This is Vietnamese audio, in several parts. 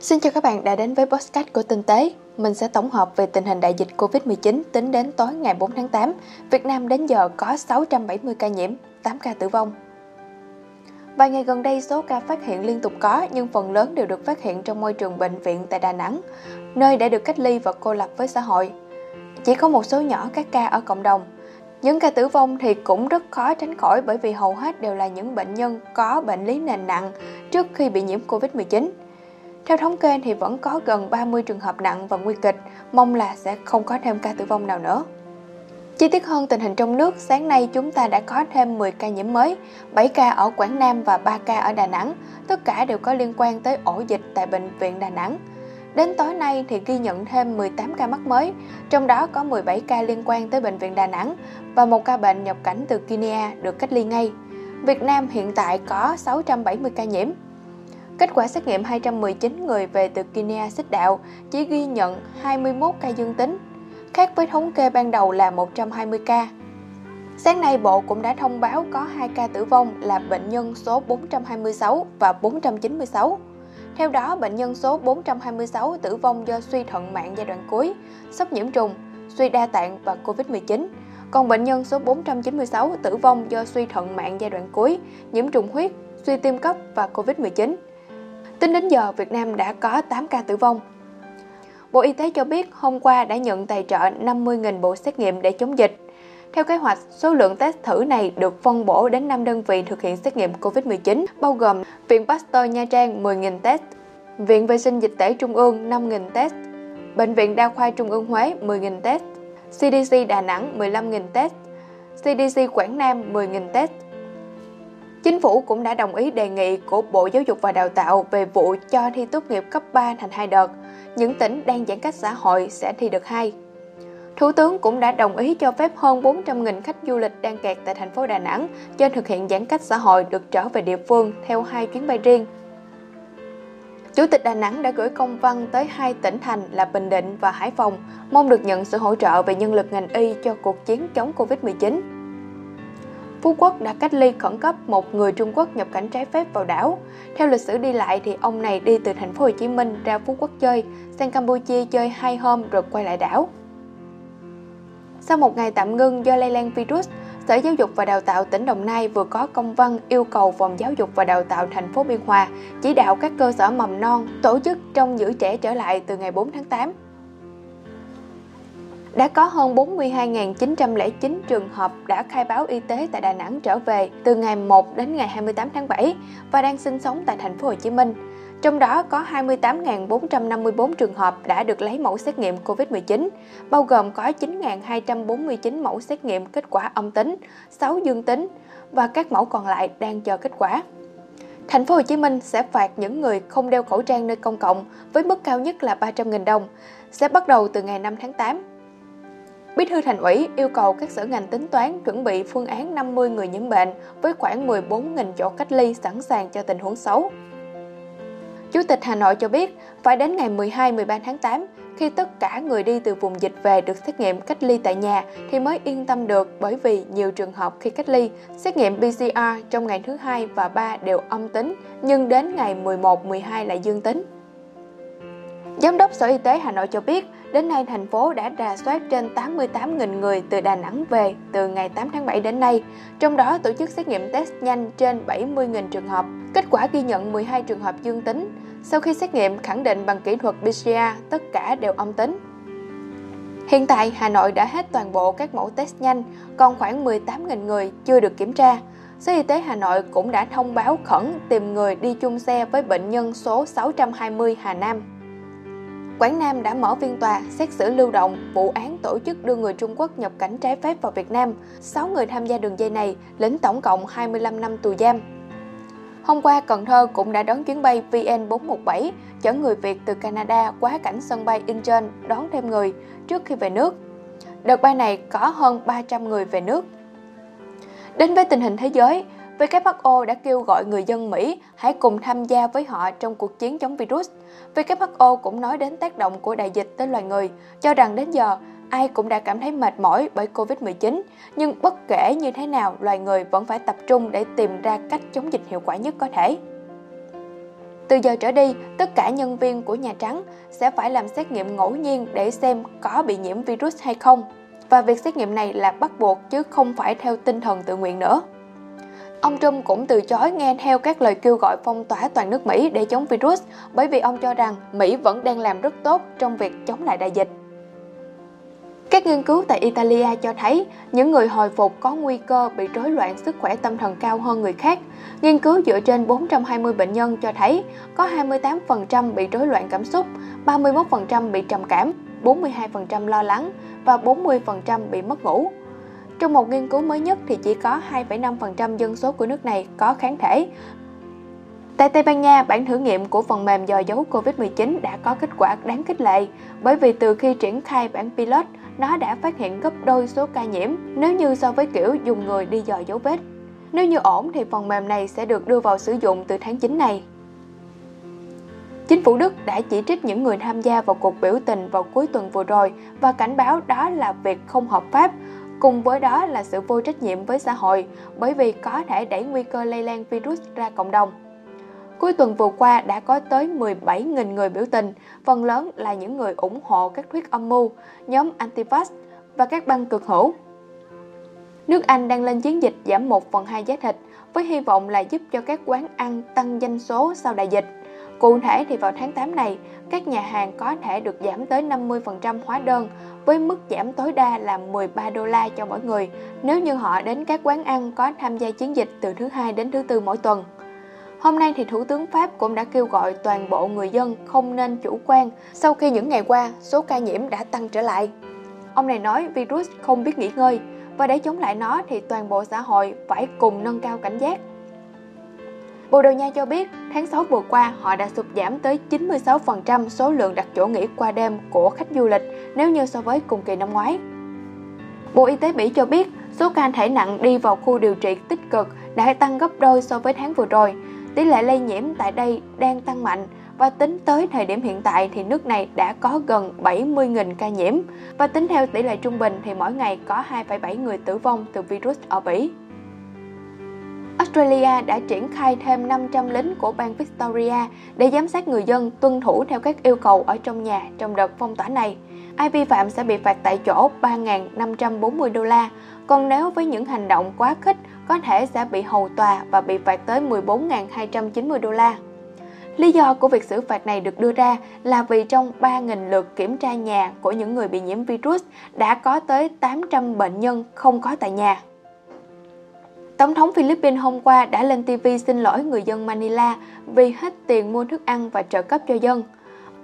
Xin chào các bạn đã đến với podcast của Tinh tế. Mình sẽ tổng hợp về tình hình đại dịch Covid-19 tính đến tối ngày 4 tháng 8. Việt Nam đến giờ có 670 ca nhiễm, 8 ca tử vong. Vài ngày gần đây, số ca phát hiện liên tục có, nhưng phần lớn đều được phát hiện trong môi trường bệnh viện tại Đà Nẵng, nơi đã được cách ly và cô lập với xã hội. Chỉ có một số nhỏ các ca ở cộng đồng. Những ca tử vong thì cũng rất khó tránh khỏi bởi vì hầu hết đều là những bệnh nhân có bệnh lý nền nặng trước khi bị nhiễm Covid-19. Theo thống kê thì vẫn có gần 30 trường hợp nặng và nguy kịch, mong là sẽ không có thêm ca tử vong nào nữa. Chi tiết hơn tình hình trong nước, sáng nay chúng ta đã có thêm 10 ca nhiễm mới, 7 ca ở Quảng Nam và 3 ca ở Đà Nẵng, tất cả đều có liên quan tới ổ dịch tại bệnh viện Đà Nẵng. Đến tối nay thì ghi nhận thêm 18 ca mắc mới, trong đó có 17 ca liên quan tới bệnh viện Đà Nẵng và một ca bệnh nhập cảnh từ Guinea được cách ly ngay. Việt Nam hiện tại có 670 ca nhiễm. Kết quả xét nghiệm 219 người về từ Guinea xích đạo chỉ ghi nhận 21 ca dương tính, khác với thống kê ban đầu là 120 ca. Sáng nay Bộ cũng đã thông báo có 2 ca tử vong là bệnh nhân số 426 và 496. Theo đó, bệnh nhân số 426 tử vong do suy thận mạng giai đoạn cuối, sốc nhiễm trùng, suy đa tạng và Covid-19. Còn bệnh nhân số 496 tử vong do suy thận mạng giai đoạn cuối, nhiễm trùng huyết, suy tim cấp và Covid-19. Tính đến giờ, Việt Nam đã có 8 ca tử vong. Bộ Y tế cho biết hôm qua đã nhận tài trợ 50.000 bộ xét nghiệm để chống dịch. Theo kế hoạch, số lượng test thử này được phân bổ đến 5 đơn vị thực hiện xét nghiệm COVID-19, bao gồm Viện Pasteur Nha Trang 10.000 test, Viện Vệ sinh Dịch tễ Trung ương 5.000 test, Bệnh viện Đa khoa Trung ương Huế 10.000 test, CDC Đà Nẵng 15.000 test, CDC Quảng Nam 10.000 test, Chính phủ cũng đã đồng ý đề nghị của Bộ Giáo dục và Đào tạo về vụ cho thi tốt nghiệp cấp 3 thành hai đợt. Những tỉnh đang giãn cách xã hội sẽ thi được hai. Thủ tướng cũng đã đồng ý cho phép hơn 400.000 khách du lịch đang kẹt tại thành phố Đà Nẵng do thực hiện giãn cách xã hội được trở về địa phương theo hai chuyến bay riêng. Chủ tịch Đà Nẵng đã gửi công văn tới hai tỉnh thành là Bình Định và Hải Phòng, mong được nhận sự hỗ trợ về nhân lực ngành y cho cuộc chiến chống Covid-19. Phú Quốc đã cách ly khẩn cấp một người Trung Quốc nhập cảnh trái phép vào đảo. Theo lịch sử đi lại thì ông này đi từ thành phố Hồ Chí Minh ra Phú Quốc chơi, sang Campuchia chơi hai hôm rồi quay lại đảo. Sau một ngày tạm ngưng do lây lan virus, Sở Giáo dục và Đào tạo tỉnh Đồng Nai vừa có công văn yêu cầu Phòng Giáo dục và Đào tạo thành phố Biên Hòa chỉ đạo các cơ sở mầm non tổ chức trong giữ trẻ trở lại từ ngày 4 tháng 8 đã có hơn 42.909 trường hợp đã khai báo y tế tại Đà Nẵng trở về từ ngày 1 đến ngày 28 tháng 7 và đang sinh sống tại thành phố Hồ Chí Minh. Trong đó có 28.454 trường hợp đã được lấy mẫu xét nghiệm COVID-19, bao gồm có 9.249 mẫu xét nghiệm kết quả âm tính, 6 dương tính và các mẫu còn lại đang chờ kết quả. Thành phố Hồ Chí Minh sẽ phạt những người không đeo khẩu trang nơi công cộng với mức cao nhất là 300.000 đồng, sẽ bắt đầu từ ngày 5 tháng 8. Bí thư Thành ủy yêu cầu các sở ngành tính toán chuẩn bị phương án 50 người nhiễm bệnh với khoảng 14.000 chỗ cách ly sẵn sàng cho tình huống xấu. Chủ tịch Hà Nội cho biết, phải đến ngày 12-13 tháng 8, khi tất cả người đi từ vùng dịch về được xét nghiệm cách ly tại nhà thì mới yên tâm được bởi vì nhiều trường hợp khi cách ly, xét nghiệm PCR trong ngày thứ hai và 3 đều âm tính, nhưng đến ngày 11, 12 lại dương tính. Giám đốc Sở Y tế Hà Nội cho biết, đến nay thành phố đã rà soát trên 88.000 người từ Đà Nẵng về từ ngày 8 tháng 7 đến nay, trong đó tổ chức xét nghiệm test nhanh trên 70.000 trường hợp. Kết quả ghi nhận 12 trường hợp dương tính. Sau khi xét nghiệm khẳng định bằng kỹ thuật PCR, tất cả đều âm tính. Hiện tại, Hà Nội đã hết toàn bộ các mẫu test nhanh, còn khoảng 18.000 người chưa được kiểm tra. Sở Y tế Hà Nội cũng đã thông báo khẩn tìm người đi chung xe với bệnh nhân số 620 Hà Nam. Quảng Nam đã mở phiên tòa xét xử lưu động vụ án tổ chức đưa người Trung Quốc nhập cảnh trái phép vào Việt Nam. 6 người tham gia đường dây này lĩnh tổng cộng 25 năm tù giam. Hôm qua, Cần Thơ cũng đã đón chuyến bay VN417 chở người Việt từ Canada quá cảnh sân bay Incheon đón thêm người trước khi về nước. Đợt bay này có hơn 300 người về nước. Đến với tình hình thế giới, WHO đã kêu gọi người dân Mỹ hãy cùng tham gia với họ trong cuộc chiến chống virus. WHO cũng nói đến tác động của đại dịch tới loài người, cho rằng đến giờ ai cũng đã cảm thấy mệt mỏi bởi Covid-19, nhưng bất kể như thế nào, loài người vẫn phải tập trung để tìm ra cách chống dịch hiệu quả nhất có thể. Từ giờ trở đi, tất cả nhân viên của Nhà Trắng sẽ phải làm xét nghiệm ngẫu nhiên để xem có bị nhiễm virus hay không. Và việc xét nghiệm này là bắt buộc chứ không phải theo tinh thần tự nguyện nữa. Ông Trump cũng từ chối nghe theo các lời kêu gọi phong tỏa toàn nước Mỹ để chống virus bởi vì ông cho rằng Mỹ vẫn đang làm rất tốt trong việc chống lại đại dịch. Các nghiên cứu tại Italia cho thấy những người hồi phục có nguy cơ bị rối loạn sức khỏe tâm thần cao hơn người khác. Nghiên cứu dựa trên 420 bệnh nhân cho thấy có 28% bị rối loạn cảm xúc, 31% bị trầm cảm, 42% lo lắng và 40% bị mất ngủ. Trong một nghiên cứu mới nhất thì chỉ có 2,5% dân số của nước này có kháng thể. Tại Tây Ban Nha, bản thử nghiệm của phần mềm dò dấu COVID-19 đã có kết quả đáng khích lệ bởi vì từ khi triển khai bản pilot, nó đã phát hiện gấp đôi số ca nhiễm nếu như so với kiểu dùng người đi dò dấu vết. Nếu như ổn thì phần mềm này sẽ được đưa vào sử dụng từ tháng 9 này. Chính phủ Đức đã chỉ trích những người tham gia vào cuộc biểu tình vào cuối tuần vừa rồi và cảnh báo đó là việc không hợp pháp, cùng với đó là sự vô trách nhiệm với xã hội bởi vì có thể đẩy nguy cơ lây lan virus ra cộng đồng. Cuối tuần vừa qua đã có tới 17.000 người biểu tình, phần lớn là những người ủng hộ các thuyết âm mưu, nhóm Antifax và các băng cực hữu. Nước Anh đang lên chiến dịch giảm 1 phần 2 giá thịt với hy vọng là giúp cho các quán ăn tăng doanh số sau đại dịch. Cụ thể thì vào tháng 8 này, các nhà hàng có thể được giảm tới 50% hóa đơn với mức giảm tối đa là 13 đô la cho mỗi người, nếu như họ đến các quán ăn có tham gia chiến dịch từ thứ hai đến thứ tư mỗi tuần. Hôm nay thì Thủ tướng Pháp cũng đã kêu gọi toàn bộ người dân không nên chủ quan sau khi những ngày qua số ca nhiễm đã tăng trở lại. Ông này nói virus không biết nghỉ ngơi và để chống lại nó thì toàn bộ xã hội phải cùng nâng cao cảnh giác. Bồ Đào Nha cho biết tháng 6 vừa qua họ đã sụt giảm tới 96% số lượng đặt chỗ nghỉ qua đêm của khách du lịch nếu như so với cùng kỳ năm ngoái. Bộ Y tế Mỹ cho biết số ca thể nặng đi vào khu điều trị tích cực đã tăng gấp đôi so với tháng vừa rồi Tỷ lệ lây nhiễm tại đây đang tăng mạnh và tính tới thời điểm hiện tại thì nước này đã có gần 70.000 ca nhiễm và tính theo tỷ lệ trung bình thì mỗi ngày có 2,7 người tử vong từ virus ở Bỉ. Australia đã triển khai thêm 500 lính của bang Victoria để giám sát người dân tuân thủ theo các yêu cầu ở trong nhà trong đợt phong tỏa này. Ai vi phạm sẽ bị phạt tại chỗ 3.540 đô la, còn nếu với những hành động quá khích có thể sẽ bị hầu tòa và bị phạt tới 14.290 đô la. Lý do của việc xử phạt này được đưa ra là vì trong 3.000 lượt kiểm tra nhà của những người bị nhiễm virus đã có tới 800 bệnh nhân không có tại nhà. Tổng thống Philippines hôm qua đã lên TV xin lỗi người dân Manila vì hết tiền mua thức ăn và trợ cấp cho dân.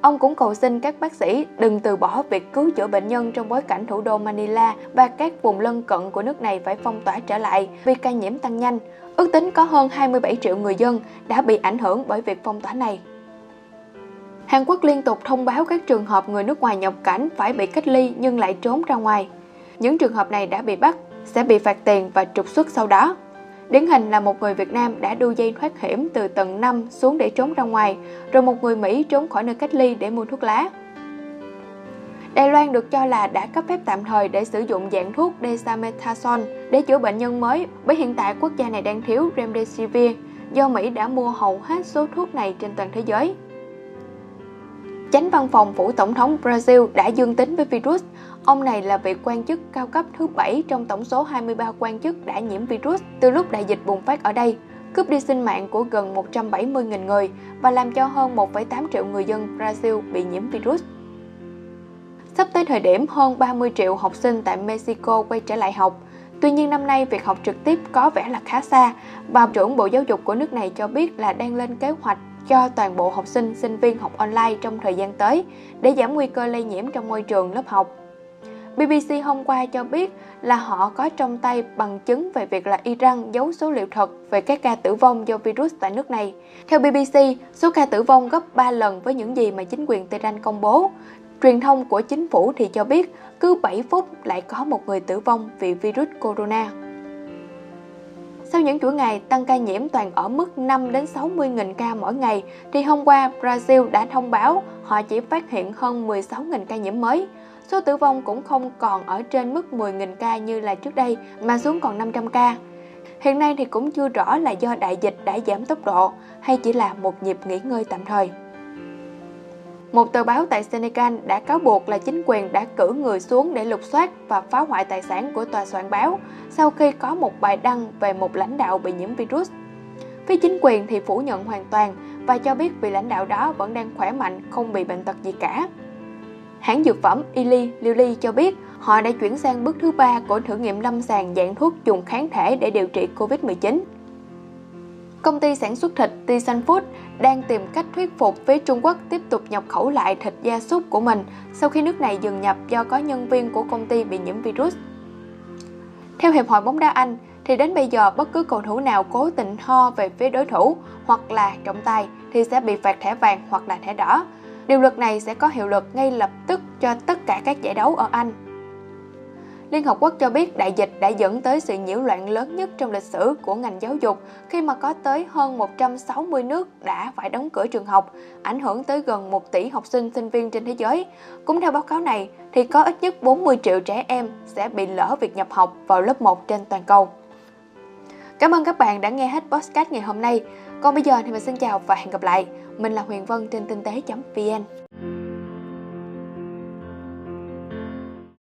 Ông cũng cầu xin các bác sĩ đừng từ bỏ việc cứu chữa bệnh nhân trong bối cảnh thủ đô Manila và các vùng lân cận của nước này phải phong tỏa trở lại vì ca nhiễm tăng nhanh. Ước tính có hơn 27 triệu người dân đã bị ảnh hưởng bởi việc phong tỏa này. Hàn Quốc liên tục thông báo các trường hợp người nước ngoài nhập cảnh phải bị cách ly nhưng lại trốn ra ngoài. Những trường hợp này đã bị bắt, sẽ bị phạt tiền và trục xuất sau đó. Điển hình là một người Việt Nam đã đu dây thoát hiểm từ tầng 5 xuống để trốn ra ngoài, rồi một người Mỹ trốn khỏi nơi cách ly để mua thuốc lá. Đài Loan được cho là đã cấp phép tạm thời để sử dụng dạng thuốc dexamethasone để chữa bệnh nhân mới, bởi hiện tại quốc gia này đang thiếu remdesivir do Mỹ đã mua hầu hết số thuốc này trên toàn thế giới. Chánh văn phòng phủ tổng thống Brazil đã dương tính với virus. Ông này là vị quan chức cao cấp thứ 7 trong tổng số 23 quan chức đã nhiễm virus từ lúc đại dịch bùng phát ở đây, cướp đi sinh mạng của gần 170.000 người và làm cho hơn 1,8 triệu người dân Brazil bị nhiễm virus. Sắp tới thời điểm hơn 30 triệu học sinh tại Mexico quay trở lại học, Tuy nhiên năm nay việc học trực tiếp có vẻ là khá xa và trưởng Bộ Giáo dục của nước này cho biết là đang lên kế hoạch cho toàn bộ học sinh, sinh viên học online trong thời gian tới để giảm nguy cơ lây nhiễm trong môi trường lớp học. BBC hôm qua cho biết là họ có trong tay bằng chứng về việc là Iran giấu số liệu thật về các ca tử vong do virus tại nước này. Theo BBC, số ca tử vong gấp 3 lần với những gì mà chính quyền Tehran công bố. Truyền thông của chính phủ thì cho biết cứ 7 phút lại có một người tử vong vì virus corona. Sau những chuỗi ngày tăng ca nhiễm toàn ở mức 5 đến 60 nghìn ca mỗi ngày, thì hôm qua Brazil đã thông báo họ chỉ phát hiện hơn 16 nghìn ca nhiễm mới. Số tử vong cũng không còn ở trên mức 10 nghìn ca như là trước đây mà xuống còn 500 ca. Hiện nay thì cũng chưa rõ là do đại dịch đã giảm tốc độ hay chỉ là một nhịp nghỉ ngơi tạm thời. Một tờ báo tại Senegal đã cáo buộc là chính quyền đã cử người xuống để lục soát và phá hoại tài sản của tòa soạn báo sau khi có một bài đăng về một lãnh đạo bị nhiễm virus. Phía chính quyền thì phủ nhận hoàn toàn và cho biết vị lãnh đạo đó vẫn đang khỏe mạnh, không bị bệnh tật gì cả. Hãng dược phẩm Eli Lilly cho biết họ đã chuyển sang bước thứ ba của thử nghiệm lâm sàng dạng thuốc dùng kháng thể để điều trị COVID-19. Công ty sản xuất thịt Tyson Food đang tìm cách thuyết phục phía Trung Quốc tiếp tục nhập khẩu lại thịt gia súc của mình sau khi nước này dừng nhập do có nhân viên của công ty bị nhiễm virus. Theo Hiệp hội bóng đá Anh, thì đến bây giờ bất cứ cầu thủ nào cố tình ho về phía đối thủ hoặc là trọng tài thì sẽ bị phạt thẻ vàng hoặc là thẻ đỏ. Điều luật này sẽ có hiệu lực ngay lập tức cho tất cả các giải đấu ở Anh. Liên Hợp Quốc cho biết đại dịch đã dẫn tới sự nhiễu loạn lớn nhất trong lịch sử của ngành giáo dục khi mà có tới hơn 160 nước đã phải đóng cửa trường học, ảnh hưởng tới gần 1 tỷ học sinh sinh viên trên thế giới. Cũng theo báo cáo này, thì có ít nhất 40 triệu trẻ em sẽ bị lỡ việc nhập học vào lớp 1 trên toàn cầu. Cảm ơn các bạn đã nghe hết podcast ngày hôm nay. Còn bây giờ thì mình xin chào và hẹn gặp lại. Mình là Huyền Vân trên tinh tế.vn.